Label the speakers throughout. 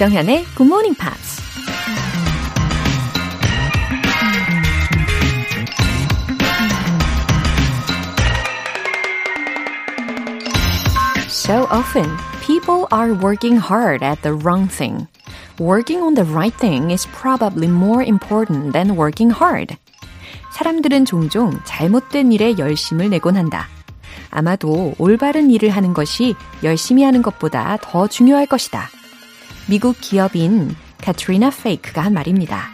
Speaker 1: 조정현의 Good Morning Pops. So often, people are working hard at the wrong thing. Working on the right thing is probably more important than working hard. 사람들은 종종 잘못된 일에 열심을 내곤 한다. 아마도 올바른 일을 하는 것이 열심히 하는 것보다 더 중요할 것이다. 미국 기업인 카트리나 페이크가 한 말입니다.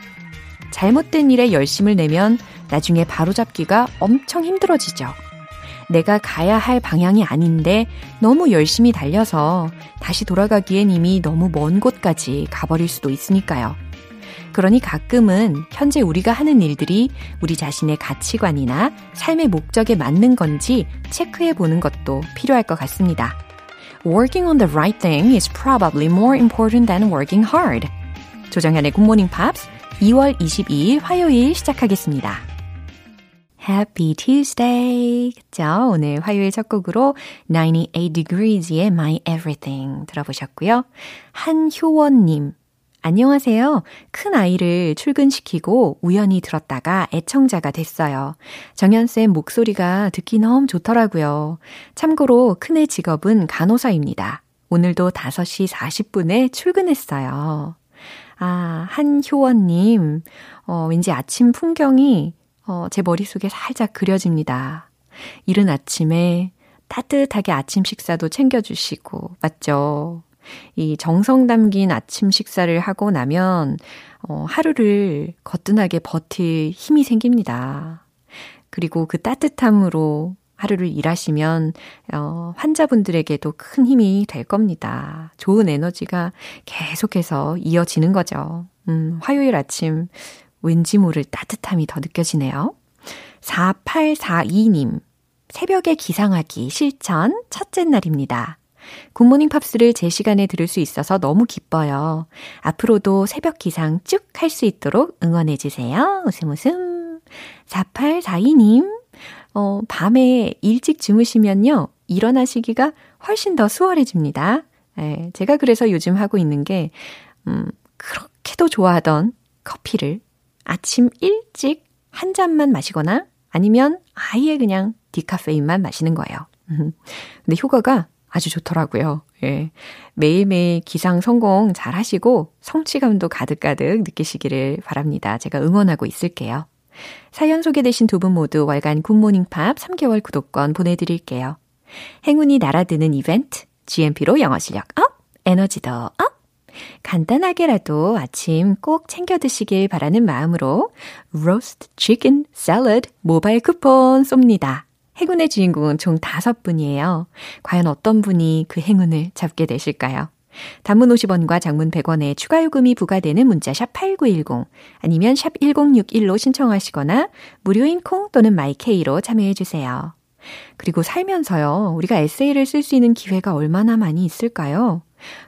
Speaker 1: 잘못된 일에 열심을 내면 나중에 바로잡기가 엄청 힘들어지죠. 내가 가야 할 방향이 아닌데 너무 열심히 달려서 다시 돌아가기엔 이미 너무 먼 곳까지 가버릴 수도 있으니까요. 그러니 가끔은 현재 우리가 하는 일들이 우리 자신의 가치관이나 삶의 목적에 맞는 건지 체크해 보는 것도 필요할 것 같습니다. Working on the right thing is probably more important than working hard. 조정현의 Morning Pops 2월 22일 화요일 시작하겠습니다. Happy Tuesday. 그죠? 오늘 화요일 첫 곡으로 98 Degrees의 My Everything 들어보셨고요. 한효원님. 안녕하세요. 큰 아이를 출근시키고 우연히 들었다가 애청자가 됐어요. 정연쌤 목소리가 듣기 너무 좋더라고요. 참고로 큰애 직업은 간호사입니다. 오늘도 5시 40분에 출근했어요. 아, 한효원님, 어, 왠지 아침 풍경이, 어, 제 머릿속에 살짝 그려집니다. 이른 아침에 따뜻하게 아침 식사도 챙겨주시고, 맞죠? 이 정성 담긴 아침 식사를 하고 나면, 어, 하루를 거뜬하게 버틸 힘이 생깁니다. 그리고 그 따뜻함으로 하루를 일하시면, 어, 환자분들에게도 큰 힘이 될 겁니다. 좋은 에너지가 계속해서 이어지는 거죠. 음, 화요일 아침, 왠지 모를 따뜻함이 더 느껴지네요. 4842님, 새벽에 기상하기 실천 첫째 날입니다. 굿모닝 팝스를 제 시간에 들을 수 있어서 너무 기뻐요. 앞으로도 새벽 기상 쭉 할 수 있도록 응원해주세요. 웃음 웃음. 4842님, 어, 밤에 일찍 주무시면요. 일어나시기가 훨씬 더 수월해집니다. 예, 제가 그래서 요즘 하고 있는 게, 음, 그렇게도 좋아하던 커피를 아침 일찍 한 잔만 마시거나 아니면 아예 그냥 디카페인만 마시는 거예요. 근데 효과가 아주 좋더라고요. 예. 매일매일 기상 성공 잘 하시고 성취감도 가득가득 느끼시기를 바랍니다. 제가 응원하고 있을게요. 사연 소개되신 두 분 모두 월간 굿모닝 팝스 3개월 구독권 보내드릴게요. 행운이 날아드는 이벤트, GMP로 영어 실력 up, 에너지도 up! 간단하게라도 아침 꼭 챙겨 드시길 바라는 마음으로 로스트 치킨 샐러드 모바일 쿠폰 쏩니다. 행운의 주인공은 총 다섯 분이에요. 과연 어떤 분이 그 행운을 잡게 되실까요? 단문 50원과 장문 100원의 추가 요금이 부과되는 문자 샵 8910 아니면 샵 1061로 신청하시거나 무료인 콩 또는 my K로 참여해 주세요. 그리고 살면서요. 우리가 에세이를 쓸 수 있는 기회가 얼마나 많이 있을까요?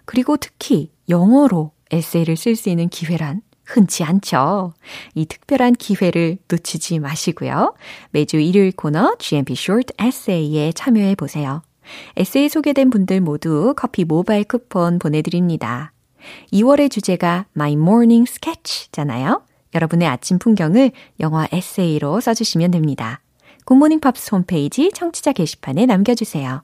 Speaker 1: 그리고 특히 영어로 에세이를 쓸 수 있는 기회란 흔치 않죠. 이 특별한 기회를 놓치지 마시고요. 매주 일요일 코너 GMP Short Essay에 참여해 보세요. 에세이 소개된 분들 모두 커피 모바일 쿠폰 보내드립니다. 2월의 주제가 My Morning Sketch잖아요. 여러분의 아침 풍경을 영어 에세이로 써주시면 됩니다. 굿모닝 팝스 홈페이지 청취자 게시판에 남겨주세요.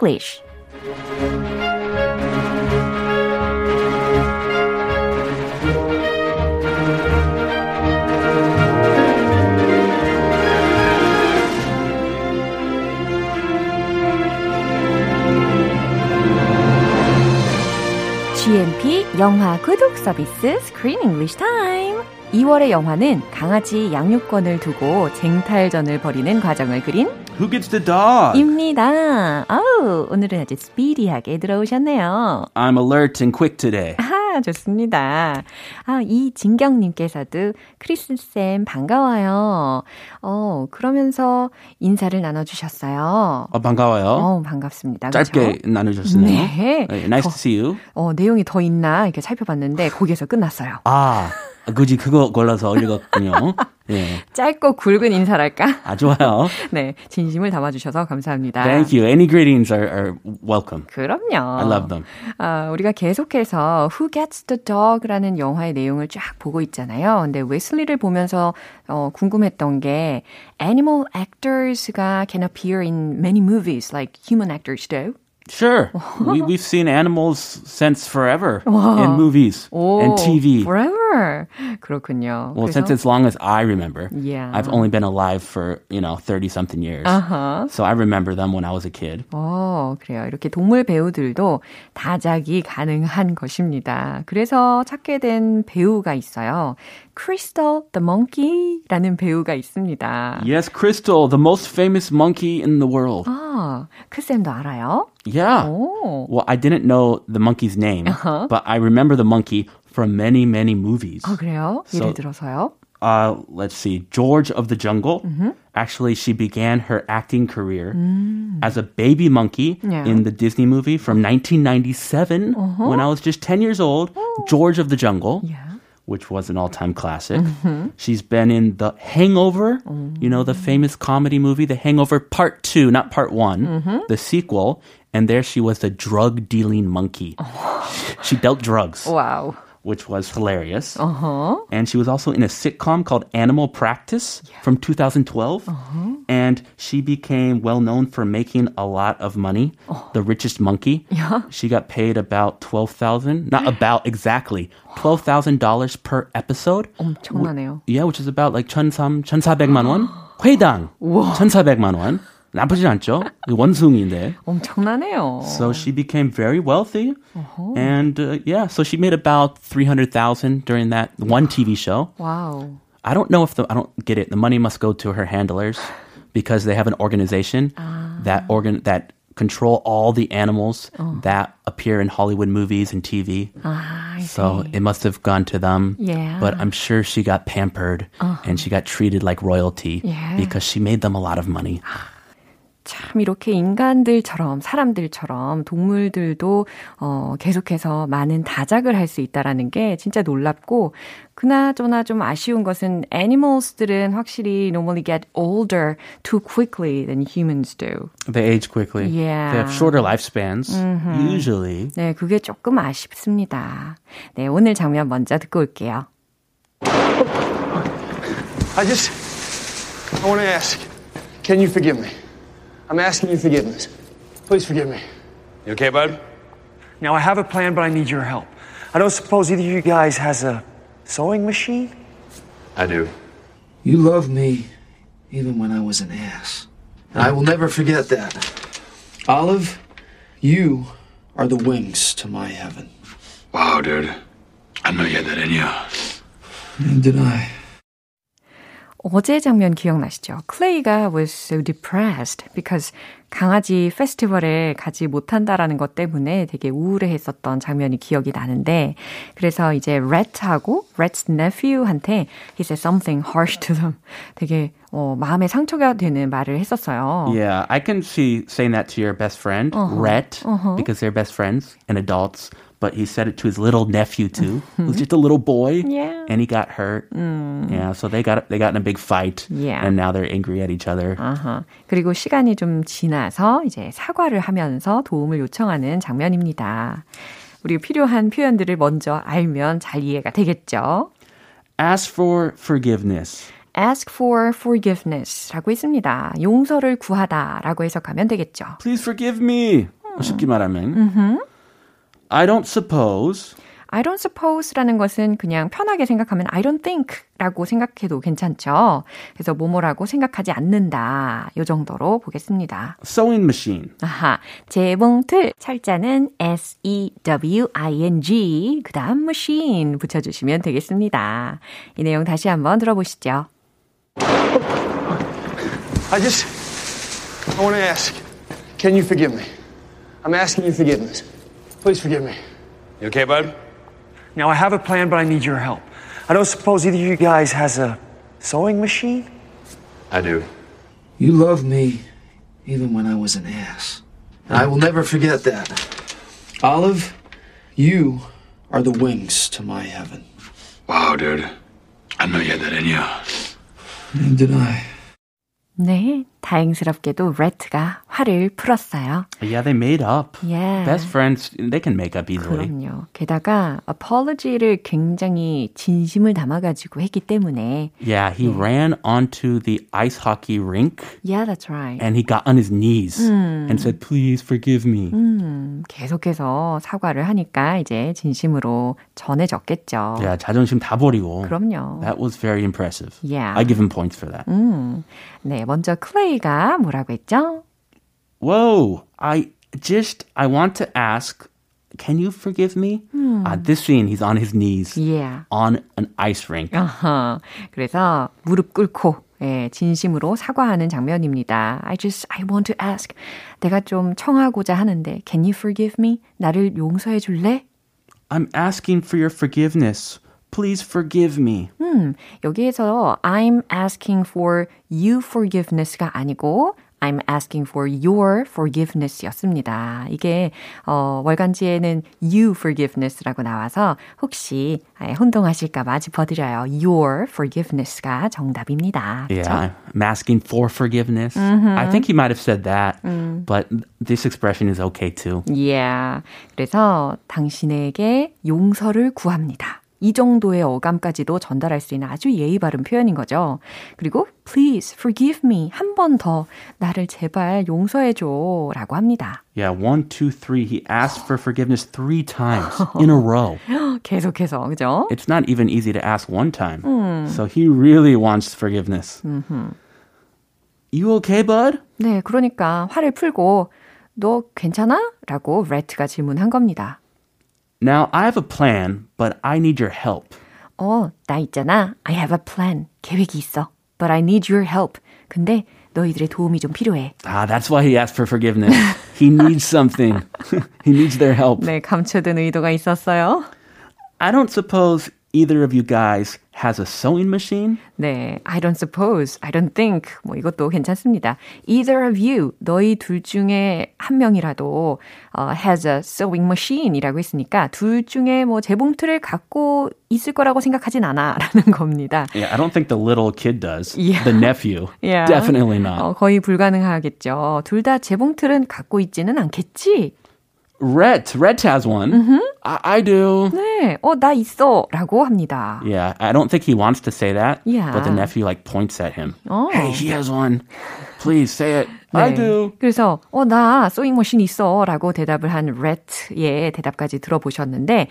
Speaker 1: English. GMP 영화 구독 서비스 Screen English Time. 2월의 영화는 강아지 양육권을 두고 쟁탈전을 벌이는 과정을 그린
Speaker 2: Who gets the dog?
Speaker 1: 입니다. 아우, 오늘은 아주 스피디하게 들어오셨네요.
Speaker 2: I'm alert and quick today.
Speaker 1: 아, 좋습니다. 아, 이 진경님께서도 크리스쌤 반가워요. 어, 그러면서 인사를 나눠주셨어요.
Speaker 2: 어, 반가워요.
Speaker 1: 어, 반갑습니다.
Speaker 2: 짧게
Speaker 1: 그쵸?
Speaker 2: 나누셨네요.
Speaker 1: 네.
Speaker 2: Nice to see you.
Speaker 1: 어, 내용이 더 있나 이렇게 살펴봤는데 거기에서 끝났어요.
Speaker 2: 아, 굳이 그거 골라서 읽었군요. 예.
Speaker 1: 짧고 굵은 인사랄까?
Speaker 2: 아, 좋아요.
Speaker 1: 네, 진심을 담아주셔서 감사합니다.
Speaker 2: Thank you. Any greetings are, are welcome.
Speaker 1: 그럼요.
Speaker 2: I love them.
Speaker 1: 아, 우리가 계속해서 Who Gets the Dog라는 영화의 내용을 쫙 보고 있잖아요. 근데 웨슬리를 보면서 어, 궁금했던 게 animal actors가 can appear in many movies like human actors do.
Speaker 2: Sure. we, we've seen animals since forever in movies
Speaker 1: 오,
Speaker 2: and TV.
Speaker 1: Forever. 그렇군요.
Speaker 2: Well,
Speaker 1: 그래서-
Speaker 2: since as long as I remember.
Speaker 1: Yeah.
Speaker 2: I've only been alive for, you know, 30 something years.
Speaker 1: Uh-huh.
Speaker 2: So I remember them when I was a kid.
Speaker 1: 어, 그래요. 이렇게 동물 배우들도 다작이 가능한 것입니다. 그래서 찾게 된 배우가 있어요. Crystal the Monkey라는 배우가 있습니다.
Speaker 2: Yes, Crystal, the most famous monkey in the world.
Speaker 1: 아, 크쌤도 알아요?
Speaker 2: Yeah.
Speaker 1: 오.
Speaker 2: Well, I didn't know the monkey's name,
Speaker 1: Uh-huh.
Speaker 2: but I remember the monkey from many, many movies.
Speaker 1: 아, 그래요?
Speaker 2: So-
Speaker 1: 예를 들어서요?
Speaker 2: Uh, let's see, George of the Jungle.
Speaker 1: Mm-hmm.
Speaker 2: Actually, she began her acting career as a baby monkey
Speaker 1: Mm. Yeah. Uh-huh.
Speaker 2: in the Disney movie from 1997 when I was just 10 years old. George of the Jungle.
Speaker 1: Oh. Yeah. Mm-hmm.
Speaker 2: Which was an all-time classic. She's been in The Hangover, you know, the famous comedy movie, The Hangover Part 2, not Part one
Speaker 1: Mm-hmm.
Speaker 2: the sequel. And there she was the drug-dealing monkey. She dealt drugs
Speaker 1: 와우
Speaker 2: which was hilarious.
Speaker 1: Uh-huh.
Speaker 2: And she was also in a sitcom called Animal Practice from 2012.
Speaker 1: Uh-huh.
Speaker 2: And she became well known for making a lot of money.
Speaker 1: Oh.
Speaker 2: The richest monkey.
Speaker 1: Yeah.
Speaker 2: She got paid about 12,000, not about exactly, $12,000 per episode.
Speaker 1: 엄청나네요.
Speaker 2: Yeah, which is about like 1,300, 1,400만 원. 회당. 1,400만 원. 나쁘진 않죠? 원숭이인데.
Speaker 1: 엄청나네요.
Speaker 2: So she became very wealthy. And uh, yeah, so she made about 300,000 during that one TV show.
Speaker 1: 와우.
Speaker 2: I don't know if the I don't get it. The money must go to her handlers because they have an organization that organ that control all the animals that appear in Hollywood movies and TV.
Speaker 1: 아, I
Speaker 2: So
Speaker 1: see.
Speaker 2: it must have gone to them.
Speaker 1: Yeah.
Speaker 2: But I'm sure she got pampered and she got treated like royalty
Speaker 1: Yeah.
Speaker 2: because she made them a lot of money.
Speaker 1: 참 이렇게 인간들처럼 사람들처럼 동물들도 어 계속해서 많은 다작을 할 수 있다라는 게 진짜 놀랍고 그나저나 좀 아쉬운 것은 animals들은 확실히 normally get older too quickly than humans do.
Speaker 2: They age quickly.
Speaker 1: Yeah.
Speaker 2: They have shorter lifespans, usually.
Speaker 1: 네, 그게 조금 아쉽습니다. 네, 오늘 장면 먼저 듣고 올게요.
Speaker 3: I just, I want to ask, can you forgive me? I'm asking you forgiveness. Please forgive me.
Speaker 4: You okay, bud?
Speaker 3: Now, I have a plan, but I need your help. I don't suppose either of you guys has a sewing machine?
Speaker 4: I do.
Speaker 5: You loved me even when I was an ass. And I will never forget that. Olive, you are the wings to my heaven.
Speaker 4: Wow, dude. I know you had that in you.
Speaker 5: And did I?
Speaker 1: 어제 장면 기억나시죠? 클레이가 was so depressed because 강아지 페스티벌에 가지 못한다라는 것 때문에 되게 우울해했었던 장면이 기억이 나는데 그래서 이제 Rhett하고 Rhett's nephew한테 he said something harsh to them. 되게 어, 마음에 상처가 되는 말을 했었어요.
Speaker 2: Yeah, I can see saying that to your best friend, Rhett, because they're best friends and adults. But he said it to his little nephew too, who's just a little boy,
Speaker 1: Yeah.
Speaker 2: and he got hurt. Yeah, so they got they got in a big fight,
Speaker 1: Yeah.
Speaker 2: and now they're angry at each other.
Speaker 1: 아하. 그리고 시간이 좀 지나서 이제 사과를 하면서 도움을 요청하는 장면입니다. 우리가 필요한 표현들을 먼저 알면 잘 이해가 되겠죠?
Speaker 2: Ask for forgiveness.
Speaker 1: ask for forgiveness라고 있습니다. 용서를 구하다라고 해석하면 되겠죠.
Speaker 2: Please forgive me. 쉽게 말하면, I don't suppose
Speaker 1: I don't suppose라는 것은 그냥 편하게 생각하면 I don't think 라고 생각해도 괜찮죠. 그래서 뭐뭐라고 생각하지 않는다. 요 정도로 보겠습니다.
Speaker 2: Sewing machine.
Speaker 1: 아하, 재봉틀 철자는 S-E-W-I-N-G 그 다음 machine 붙여 주시면 되겠습니다. 이 내용 다시 한번 들어보시죠.
Speaker 3: I just. I want to ask. Can you forgive me? I'm asking you forgiveness. Please forgive me.
Speaker 4: You okay, bud?
Speaker 5: Now, I have a plan, but I need your help. I don't suppose either of you guys has a sewing machine?
Speaker 4: I do.
Speaker 5: You loved me even when I was an ass. And I will never forget that. Olive, you are the wings to my heaven.
Speaker 4: Wow, dude. I know you had that in you.
Speaker 5: And did I.
Speaker 1: 네, 다행스럽게도 레트가 화를 풀었어요.
Speaker 2: Yeah, they made up.
Speaker 1: Yeah.
Speaker 2: Best friends, they can make up easily.
Speaker 1: 그럼요. 게다가 apology를 굉장히 진심을 담아가지고 했기 때문에
Speaker 2: Yeah, he ran onto the ice hockey rink
Speaker 1: Yeah, that's right.
Speaker 2: and he got on his knees and said, "Please forgive me."
Speaker 1: 계속해서 사과를 하니까 이제 진심으로 전해졌겠죠.
Speaker 2: Yeah, 자존심 다 버리고.
Speaker 1: 그럼요.
Speaker 2: That was very impressive.
Speaker 1: Yeah.
Speaker 2: I give him points for that.
Speaker 1: 네, 먼저 클레이 가 뭐라고 했죠?
Speaker 2: Whoa, I just I want to ask, can you forgive me? Uh, this scene, he's on his knees
Speaker 1: Yeah.
Speaker 2: on an ice rink.
Speaker 1: 아하. 그래서 무릎 꿇고 예, 진심으로 사과하는 장면입니다. I just I want to ask. 내가 좀 청하고자 하는데 can you forgive me? 나를 용서해 줄래?
Speaker 2: I'm asking for your forgiveness. Please forgive me.
Speaker 1: 음, 여기에서 I'm asking for you forgiveness가 아니고 I'm asking for your forgiveness였습니다. 이게 어, 월간지에는 you forgiveness라고 나와서 혹시 예, 혼동하실까봐 짚어드려요. Your forgiveness가 정답입니다. 그쵸?
Speaker 2: Yeah, I'm asking for forgiveness. I think he might have said that, but this expression is okay too.
Speaker 1: Yeah. 그래서 당신에게 용서를 구합니다. 이 정도의 어감까지도 전달할 수 있는 아주 예의 바른 표현인 거죠. 그리고 please forgive me 한 번 더 나를 제발 용서해 줘라고 합니다.
Speaker 2: Yeah, one, two, three. He asked for forgiveness three times in a row.
Speaker 1: 계속해서 그죠?
Speaker 2: It's not even easy to ask one time. So he really wants forgiveness. You okay, bud?
Speaker 1: 네, 그러니까 화를 풀고 너 괜찮아? 라고 레트가 질문한 겁니다.
Speaker 2: Now, I have a plan, but I need your help.
Speaker 1: 어, 나 있잖아. I have a plan. 계획이 있어. But I need your help. 근데 너희들의 도움이 좀 필요해.
Speaker 2: Ah, that's why he asked for forgiveness. he needs something. he needs their help.
Speaker 1: 네, 감춰둔 의도가 있었어요.
Speaker 2: I don't suppose either of you guys has a sewing machine?
Speaker 1: 네, I don't suppose, I don't think 뭐 이것도 괜찮습니다. Either of you, 너희 둘 중에 한 명이라도 어, has a sewing machine이라고 했으니까 둘 중에 뭐 재봉틀을 갖고 있을 거라고 생각하진 않아라는 겁니다.
Speaker 2: Yeah, I don't think the little kid does.
Speaker 1: Yeah.
Speaker 2: The nephew.
Speaker 1: Yeah.
Speaker 2: Definitely not.
Speaker 1: 어, 거의 불가능하겠죠. 둘 다 재봉틀은 갖고 있지는 않겠지.
Speaker 2: Rhett, Rhett has one. I, I do.
Speaker 1: 네, 어, 나 있어. 라고 합니다.
Speaker 2: Yeah, I don't think he wants to say that.
Speaker 1: Yeah.
Speaker 2: But the nephew like points at him.
Speaker 1: Oh.
Speaker 2: Hey, he has one. Please say it. I
Speaker 1: 네.
Speaker 2: do.
Speaker 1: 그래서 어 나 소잉 머신 있어라고 대답을 한 레트의 대답까지 들어보셨는데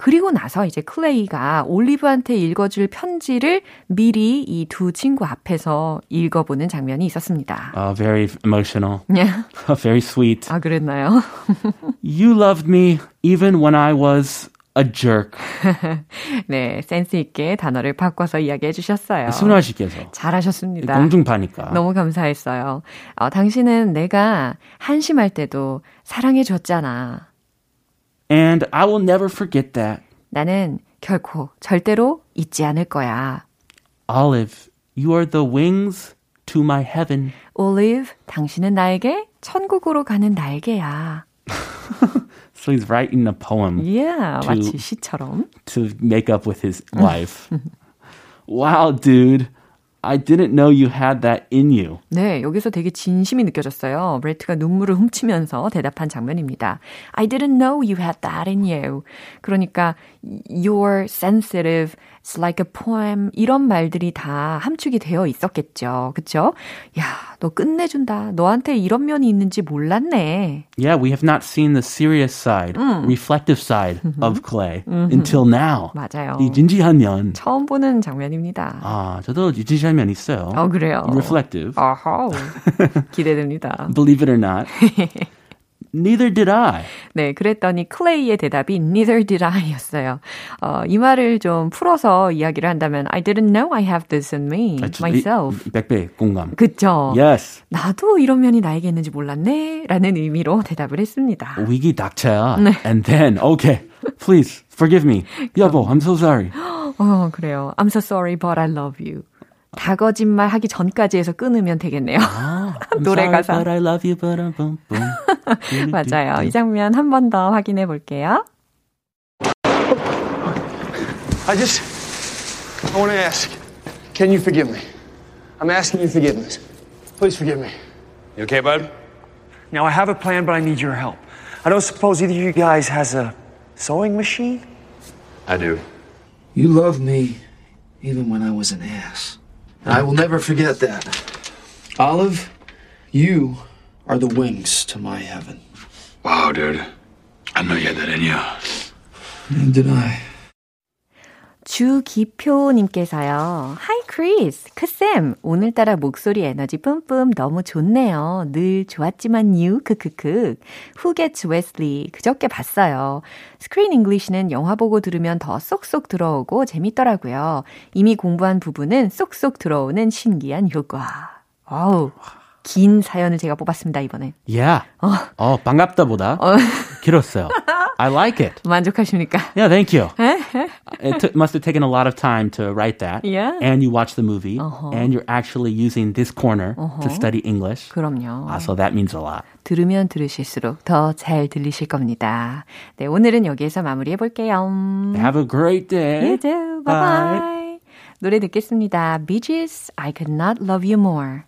Speaker 1: 그리고 나서 이제 클레이가 올리브한테 읽어줄 편지를 미리 이 두 친구 앞에서 읽어보는 장면이 있었습니다.
Speaker 2: Oh, very emotional.
Speaker 1: Yeah.
Speaker 2: very sweet.
Speaker 1: 아 그랬나요?
Speaker 2: You loved me even when I was a jerk.
Speaker 1: 네, 센스 있게 단어를 바꿔서 이야기해 주셨어요.
Speaker 2: 순화시켜서.
Speaker 1: 잘하셨습니다.
Speaker 2: 공중파니까.
Speaker 1: 너무 감사했어요. 어, 당신은 내가 한심할 때도 사랑해 줬잖아.
Speaker 2: And I will never forget that.
Speaker 1: 나는 결코 절대로 잊지 않을 거야.
Speaker 2: Olive, you are the wings to my heaven.
Speaker 1: 올리브, 당신은 나에게 천국으로 가는 날개야.
Speaker 2: So he's writing a poem
Speaker 1: Yeah,
Speaker 2: To-
Speaker 1: 마치 시처럼.
Speaker 2: to make up with his wife. wow, dude. I didn't know you had that in you.
Speaker 1: 네, 여기서 되게 진심이 느껴졌어요. 브레트가 눈물을 훔치면서 대답한 장면입니다. I didn't know you had that in you. 그러니까 you're sensitive It's like a poem. 이런 말들이 다 함축이 되어 있었겠죠. 그쵸? 야, 너 끝내준다. 너한테 이런 면이 있는지 몰랐네.
Speaker 2: Yeah, we have not seen the serious side, reflective side of Clay until now.
Speaker 1: 맞아요.
Speaker 2: 이 진지한 면.
Speaker 1: 처음 보는 장면입니다.
Speaker 2: 아, 저도 진지한 면 있어요.
Speaker 1: 어, 그래요.
Speaker 2: reflective.
Speaker 1: 아하. 기대됩니다.
Speaker 2: Believe it or not. Neither did I.
Speaker 1: 네, 그랬더니 클레이의 대답이 neither did I 였어요. 어, 이 말을 좀 풀어서 이야기를 한다면 I didn't know I have this in me, myself.
Speaker 2: 이- 백배 공감.
Speaker 1: 그쵸?
Speaker 2: Yes.
Speaker 1: 나도 이런 면이 나에게 있는지 몰랐네? 라는 의미로 대답을 했습니다.
Speaker 2: 위기 닥쳐야.
Speaker 1: 네.
Speaker 2: And then, okay, please forgive me. 여보, I'm so sorry.
Speaker 1: 어, 그래요. I'm so sorry, but I love you. 다 거짓말 하기 전까지 해서 끊으면 되겠네요.
Speaker 2: I'm
Speaker 1: 노래
Speaker 2: sorry,
Speaker 1: 가사.
Speaker 2: But I love you, but I'm boom, boom.
Speaker 1: 맞아요. 이 장면 한 번 더 확인해 볼게요.
Speaker 3: I just. I want to ask. Can you forgive me? I'm asking you forgiveness. Please forgive me.
Speaker 4: You okay, bud?
Speaker 5: Now, I have a plan, but I need your help. I don't suppose either of you guys has a sewing machine?
Speaker 4: I do.
Speaker 5: You loved me even when I was an ass. And I will never forget that. Olive, you are the wings to my heaven.
Speaker 4: Wow, dude. I know you had that in you.
Speaker 5: And did I?
Speaker 1: 주기표님께서요. Hi Chris, 크쌤. 오늘따라 목소리 에너지 뿜뿜 너무 좋네요. 늘 좋았지만 you 크크크. Who gets Wesley? 그저께 봤어요. 스크린 잉글리시는 영화 보고 들으면 더 쏙쏙 들어오고 재밌더라고요. 이미 공부한 부분은 쏙쏙 들어오는 신기한 효과. 어우, 긴 사연을 제가 뽑았습니다, 이번에.
Speaker 2: Yeah. 어, 반갑다보다 길었어요. I like it.
Speaker 1: 만족하십니까?
Speaker 2: Yeah, thank you. it took, must have taken a lot of time to write that.
Speaker 1: Yeah.
Speaker 2: And you watch the movie, and you're actually using this corner to study English.
Speaker 1: 그럼요.
Speaker 2: Ah, so that means a lot.
Speaker 1: 들으면 들으실수록 더 잘 들리실 겁니다. 네, 오늘은 여기에서 마무리해 볼게요.
Speaker 2: Have a great day.
Speaker 1: You too. Bye bye. 노래 듣겠습니다. Bee Gees, I could not love you more.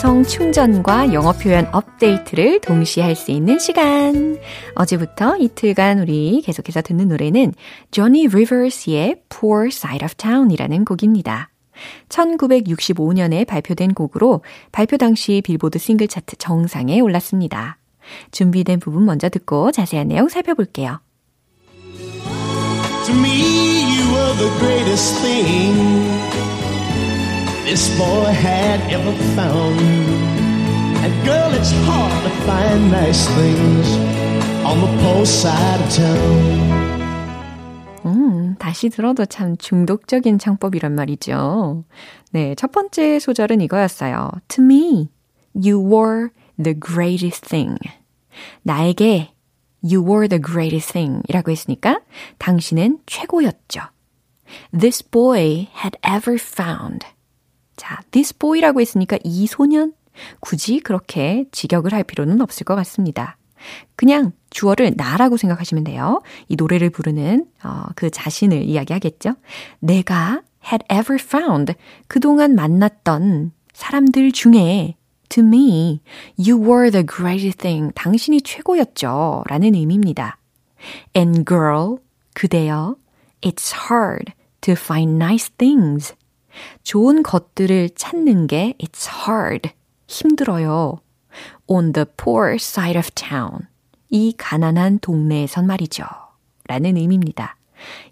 Speaker 1: 감성 충전과 영어 표현 업데이트를 동시에 할 수 있는 시간. 어제부터 이틀간 우리 계속해서 듣는 노래는 Johnny Rivers의 Poor Side of Town이라는 곡입니다. 1965년에 발표된 곡으로 발표 당시 빌보드 싱글 차트 정상에 올랐습니다. 준비된 부분 먼저 듣고 자세한 내용 살펴볼게요.
Speaker 6: To me, you were the greatest thing this boy had ever found. Girl, it's hard to find nice things on the poor side of town.
Speaker 1: 음, 다시 들어도 참 중독적인 창법이란 말이죠. 네, 첫 번째 소절은 이거였어요. To me, you were the greatest thing. 나에게 you were the greatest thing 이라고 했으니까 당신은 최고였죠. This boy had ever found. 자, this boy라고 했으니까 이 소년 굳이 그렇게 직역을 할 필요는 없을 것 같습니다. 그냥 주어를 나라고 생각하시면 돼요. 이 노래를 부르는 어, 그 자신을 이야기하겠죠. 내가 had ever found 그동안 만났던 사람들 중에 to me you were the greatest thing 당신이 최고였죠 라는 의미입니다. And girl 그대여 it's hard to find nice things 좋은 것들을 찾는 게 it's hard 힘들어요. on the poor side of town. 이 가난한 동네에선 말이죠. 라는 의미입니다.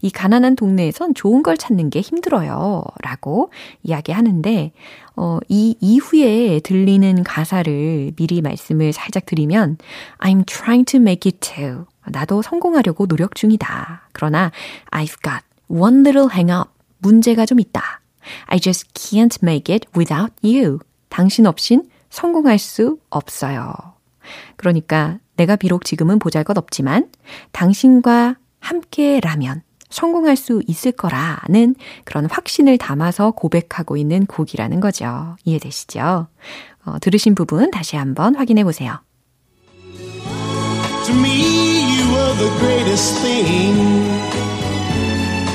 Speaker 1: 이 가난한 동네에선 좋은 걸 찾는 게 힘들어요. 라고 이야기하는데, 어, 이 이후에 들리는 가사를 미리 말씀을 살짝 드리면, I'm trying to make it too. 나도 성공하려고 노력 중이다. 그러나 I've got one little hang up. 문제가 좀 있다. I just can't make it without you. 당신 없인 성공할 수 없어요. 그러니까 내가 비록 지금은 보잘 것 없지만 당신과 함께라면 성공할 수 있을 거라는 그런 확신을 담아서 고백하고 있는 곡이라는 거죠. 이해되시죠? 어, 들으신 부분 다시 한번 확인해 보세요.
Speaker 6: To me, you were the greatest thing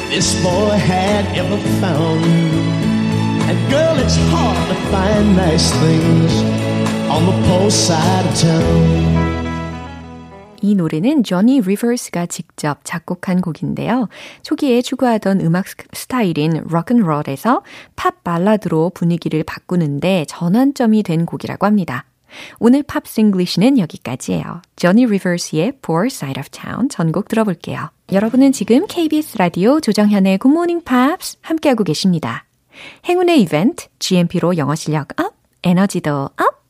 Speaker 6: this boy had ever found. And girl, it's hard to find nice things on the poor side of town.
Speaker 1: 이 노래는 조니 리버스가 직접 작곡한 곡인데요. 초기에 추구하던 음악 스타일인 록앤롤에서 팝 발라드로 분위기를 바꾸는데 전환점이 된 곡이라고 합니다. 오늘 Pops English는 여기까지예요. 조니 리버스의 Poor Side of Town 전곡 들어볼게요. 여러분은 지금 KBS 라디오 조정현의 Good Morning Pops 함께하고 계십니다. 행운의 이벤트 GMP로 영어 실력 up, 에너지도 up,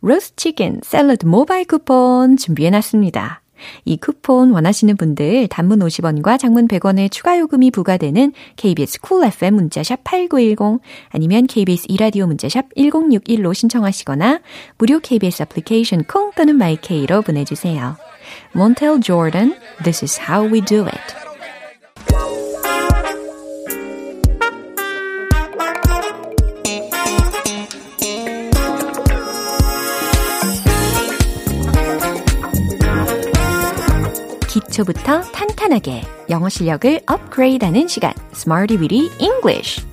Speaker 1: 로스트 치킨 샐러드 모바일 쿠폰 준비해놨습니다. 이 쿠폰 원하시는 분들 단문 50원과 장문 100원의 추가 요금이 부과되는 KBS Cool FM 문자샵 8910 아니면 KBS 이라디오 문자샵 1061로 신청하시거나 무료 KBS 애플리케이션 콩 또는 마이케이로 보내주세요. Montel Jordan, This is how we do it. 기초부터 탄탄하게 영어 실력을 업그레이드하는 시간 Smarty Weedy English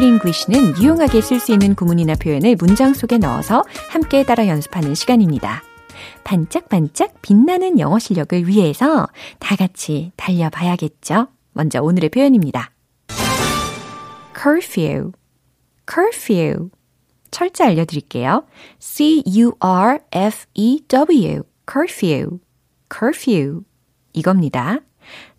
Speaker 1: English는 유용하게 쓸 수 있는 구문이나 표현을 문장 속에 넣어서 함께 따라 연습하는 시간입니다. 반짝반짝 빛나는 영어 실력을 위해서 다 같이 달려봐야겠죠? 먼저 오늘의 표현입니다. curfew curfew. 철자 알려드릴게요. C-U-R-F-E-W. curfew. curfew. 이겁니다.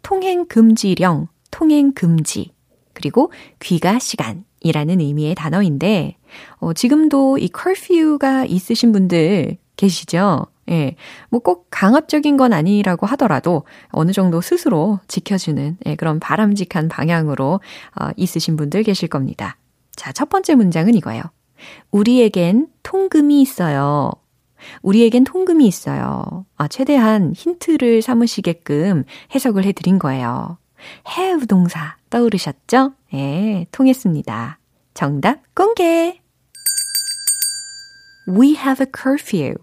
Speaker 1: 통행 금지령, 통행 금지. 그리고 귀가 시간 이라는 의미의 단어인데, 어, 지금도 이 curfew가 있으신 분들 계시죠? 예. 뭐 꼭 강압적인 건 아니라고 하더라도 어느 정도 스스로 지켜주는 예, 그런 바람직한 방향으로 어, 있으신 분들 계실 겁니다. 자, 첫 번째 문장은 이거예요. 우리에겐 통금이 있어요. 우리에겐 통금이 있어요. 아, 최대한 힌트를 삼으시게끔 해석을 해드린 거예요. have 동사 떠오르셨죠? 예, 통했습니다. 정답 공개! We have a curfew.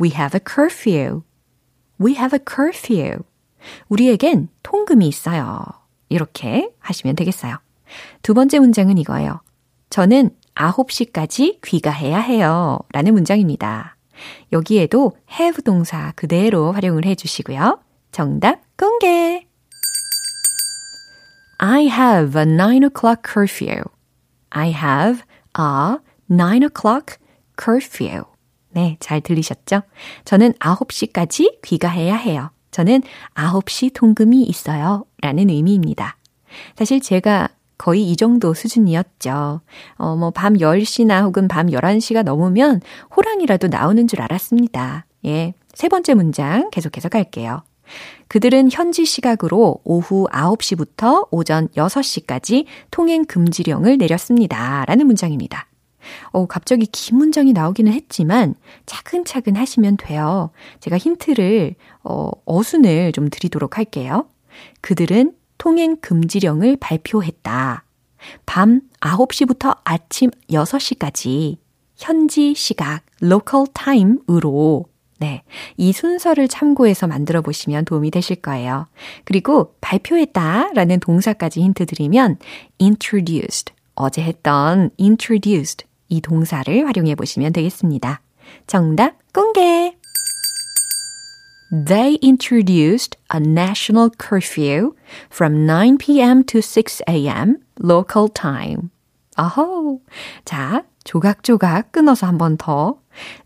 Speaker 1: We have a curfew. We have a curfew. 우리에겐 통금이 있어요. 이렇게 하시면 되겠어요. 두 번째 문장은 이거예요. 저는 9시까지 귀가해야 해요. 라는 문장입니다. 여기에도 have 동사 그대로 활용을 해 주시고요. 정답 공개! I have a 9 o'clock curfew. I have a 9 o'clock curfew. 네, 잘 들리셨죠? 저는 9시까지 귀가해야 해요. 저는 9시 통금이 있어요. 라는 의미입니다. 사실 제가 거의 이 정도 수준이었죠. 어, 뭐, 밤 10시나 혹은 밤 11시가 넘으면 호랑이라도 나오는 줄 알았습니다. 예. 세 번째 문장 계속해서 갈게요. 그들은 현지 시각으로 오후 9시부터 오전 6시까지 통행 금지령을 내렸습니다. 라는 문장입니다. 어, 갑자기 긴 문장이 나오기는 했지만 차근차근 하시면 돼요. 제가 힌트를, 어, 어순을 좀 드리도록 할게요. 그들은 통행 금지령을 발표했다. 밤 9시부터 아침 6시까지 현지 시각 local time으로 네. 이 순서를 참고해서 만들어 보시면 도움이 되실 거예요. 그리고 발표했다 라는 동사까지 힌트 드리면 introduced 어제 했던 introduced 이 동사를 활용해 보시면 되겠습니다. 정답 공개! They introduced a national curfew from 9 p.m. to 6 a.m. local time. 아호. 자, 조각조각 끊어서 한 번 더.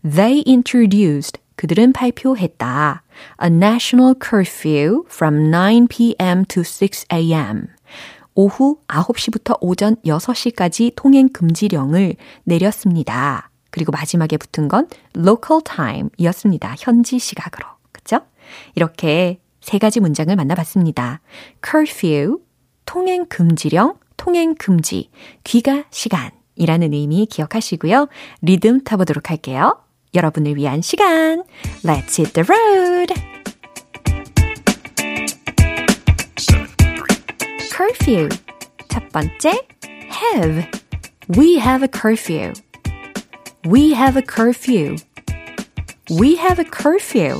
Speaker 1: They introduced 그들은 발표했다. A national curfew from 9 p.m. to 6 a.m. 오후 9시부터 오전 6시까지 통행 금지령을 내렸습니다. 그리고 마지막에 붙은 건 local time 이었습니다. 현지 시각으로. 그쵸? 이렇게 세 가지 문장을 만나봤습니다. curfew, 통행 금지령, 통행 금지, 귀가 시간이라는 의미 기억하시고요. 리듬 타보도록 할게요. 여러분을 위한 시간. Let's hit the road! curfew. 첫 번째, have. We have a curfew. We have a curfew. We have a curfew.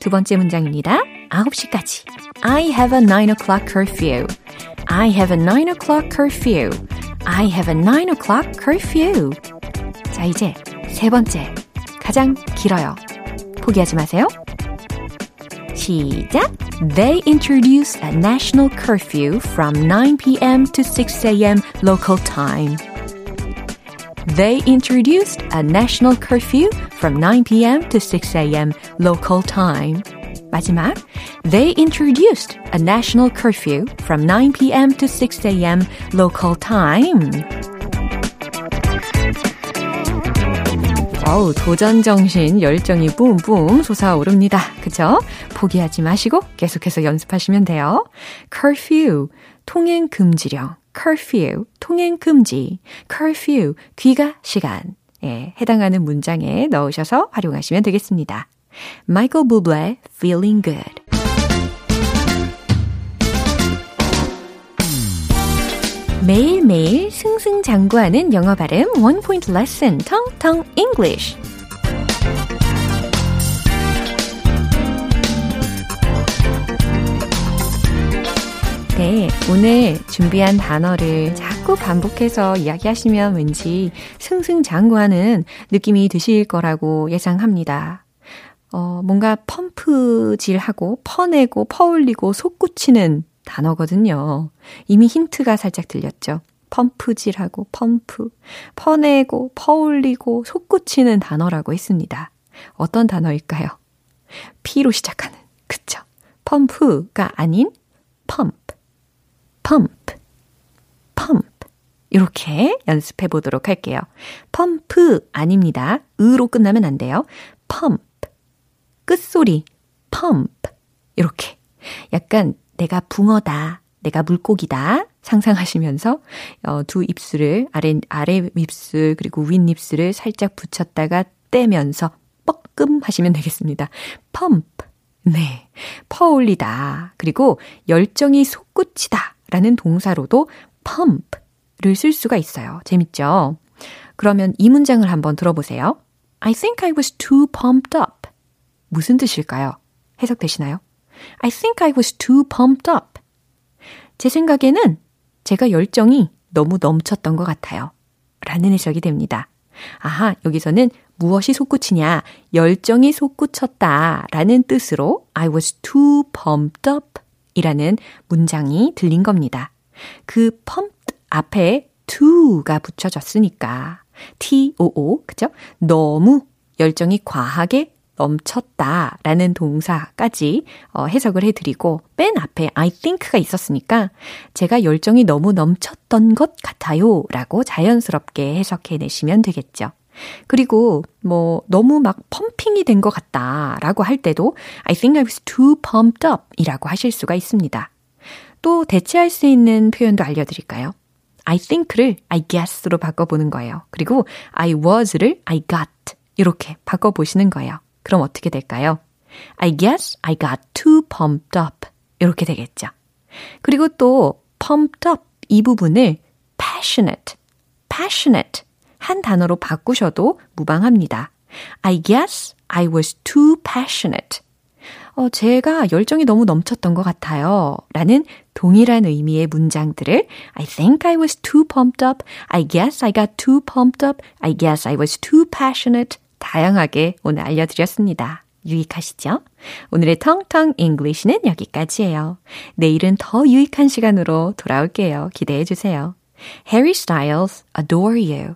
Speaker 1: 두 번째 문장입니다. 9시까지. I have a 9 o'clock curfew. I have a 9 o'clock curfew. I have a 9 o'clock curfew. 자, 이제 세 번째. 가장 길어요. 포기하지 마세요. 시작. They introduced a national curfew from 9 p.m. to 6 a.m. local time. They introduced a national curfew from 9 p.m. to 6 a.m. local time. 마지막. They introduced a national curfew from 9 p.m. to 6 a.m. local time. 어우, 도전 정신, 열정이 뿜뿜 솟아오릅니다. 그죠? 포기하지 마시고 계속해서 연습하시면 돼요. curfew, 통행 금지령. Curfew, 통행 금지. curfew, 귀가 시간. 예, 해당하는 문장에 넣으셔서 활용하시면 되겠습니다. 마이클 부블의 Feeling Good. 매일매일 승승장구하는 영어 발음 원 포인트 레슨 텅텅 English. 네, 오늘 준비한 단어를 자꾸 반복해서 이야기하시면 왠지 승승장구하는 느낌이 드실 거라고 예상합니다. 어, 뭔가 펌프질하고 퍼내고 퍼올리고 솟구치는 단어거든요. 이미 힌트가 살짝 들렸죠. 펌프질하고 펌프, 퍼내고 퍼올리고 솟구치는 단어라고 했습니다. 어떤 단어일까요? P로 시작하는, 그쵸? 펌프가 아닌 pump, pump, pump. 이렇게 연습해 보도록 할게요. 펌프 아닙니다. 으로 끝나면 안 돼요. Pump. 끝소리, pump. 이렇게. 약간 내가 붕어다. 내가 물고기다. 상상하시면서 어, 두 입술을 아래 아래 입술 그리고 윗 입술을 살짝 붙였다가 떼면서 뻐끔 하시면 되겠습니다. 펌프. 네. 퍼올리다. 그리고 열정이 솟구치다 라는 동사로도 pump를 쓸 수가 있어요. 재밌죠? 그러면 이 문장을 한번 들어보세요. I think I was too pumped up. 무슨 뜻일까요? 해석되시나요? I think I was too pumped up. 제 생각에는 제가 열정이 너무 넘쳤던 것 같아요. 라는 해석이 됩니다. 아하, 여기서는 무엇이 솟구치냐, 열정이 솟구쳤다 라는 뜻으로 I was too pumped up 이라는 문장이 들린 겁니다. 그 pumped 앞에 to가 붙여졌으니까 T-O-O, 그죠? 너무 열정이 과하게 넘쳤다 라는 동사까지 어, 해석을 해드리고 맨 앞에 I think가 있었으니까 제가 열정이 너무 넘쳤던 것 같아요 라고 자연스럽게 해석해 내시면 되겠죠. 그리고 뭐 너무 막 펌핑이 된 것 같다 라고 할 때도 I think I was too pumped up 이라고 하실 수가 있습니다. 또 대체할 수 있는 표현도 알려드릴까요? I think를 I guess로 바꿔보는 거예요. 그리고 I was를 I got 이렇게 바꿔보시는 거예요. 그럼 어떻게 될까요? I guess I got too pumped up. 이렇게 되겠죠. 그리고 또 pumped up 이 부분을 passionate, passionate 한 단어로 바꾸셔도 무방합니다. I guess I was too passionate. 어, 제가 열정이 너무 넘쳤던 것 같아요. 라는 동일한 의미의 문장들을 I think I was too pumped up. I guess I got too pumped up. I guess I was too passionate. 다양하게 오늘 알려드렸습니다. 유익하시죠? 오늘의 텅텅 English는 여기까지예요. 내일은 더 유익한 시간으로 돌아올게요. 기대해 주세요. Harry Styles, Adore You.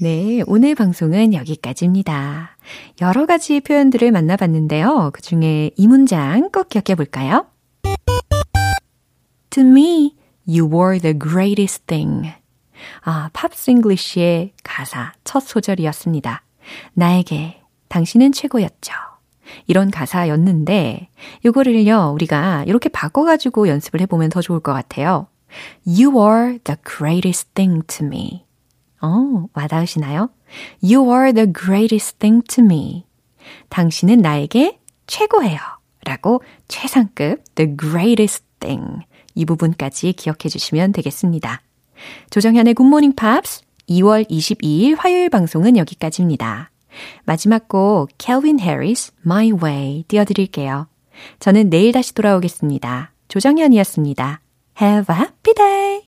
Speaker 1: 네, 오늘 방송은 여기까지입니다. 여러 가지 표현들을 만나봤는데요. 그 중에 이 문장 꼭 기억해 볼까요? To me, you were the greatest thing. 아, Pops English의 가사 첫 소절이었습니다. 나에게 당신은 최고였죠. 이런 가사였는데 요거를요 우리가 이렇게 바꿔가지고 연습을 해보면 더 좋을 것 같아요. You are the greatest thing to me. 어, 와닿으시나요? You are the greatest thing to me. 당신은 나에게 최고예요. 라고 최상급 the greatest thing. 이 부분까지 기억해 주시면 되겠습니다. 조정현의 굿모닝 팝스 2월 22일 화요일 방송은 여기까지입니다. 마지막 곡 켈빈 해리스 My Way 띄워드릴게요. 저는 내일 다시 돌아오겠습니다. 조정현이었습니다. Have a happy day!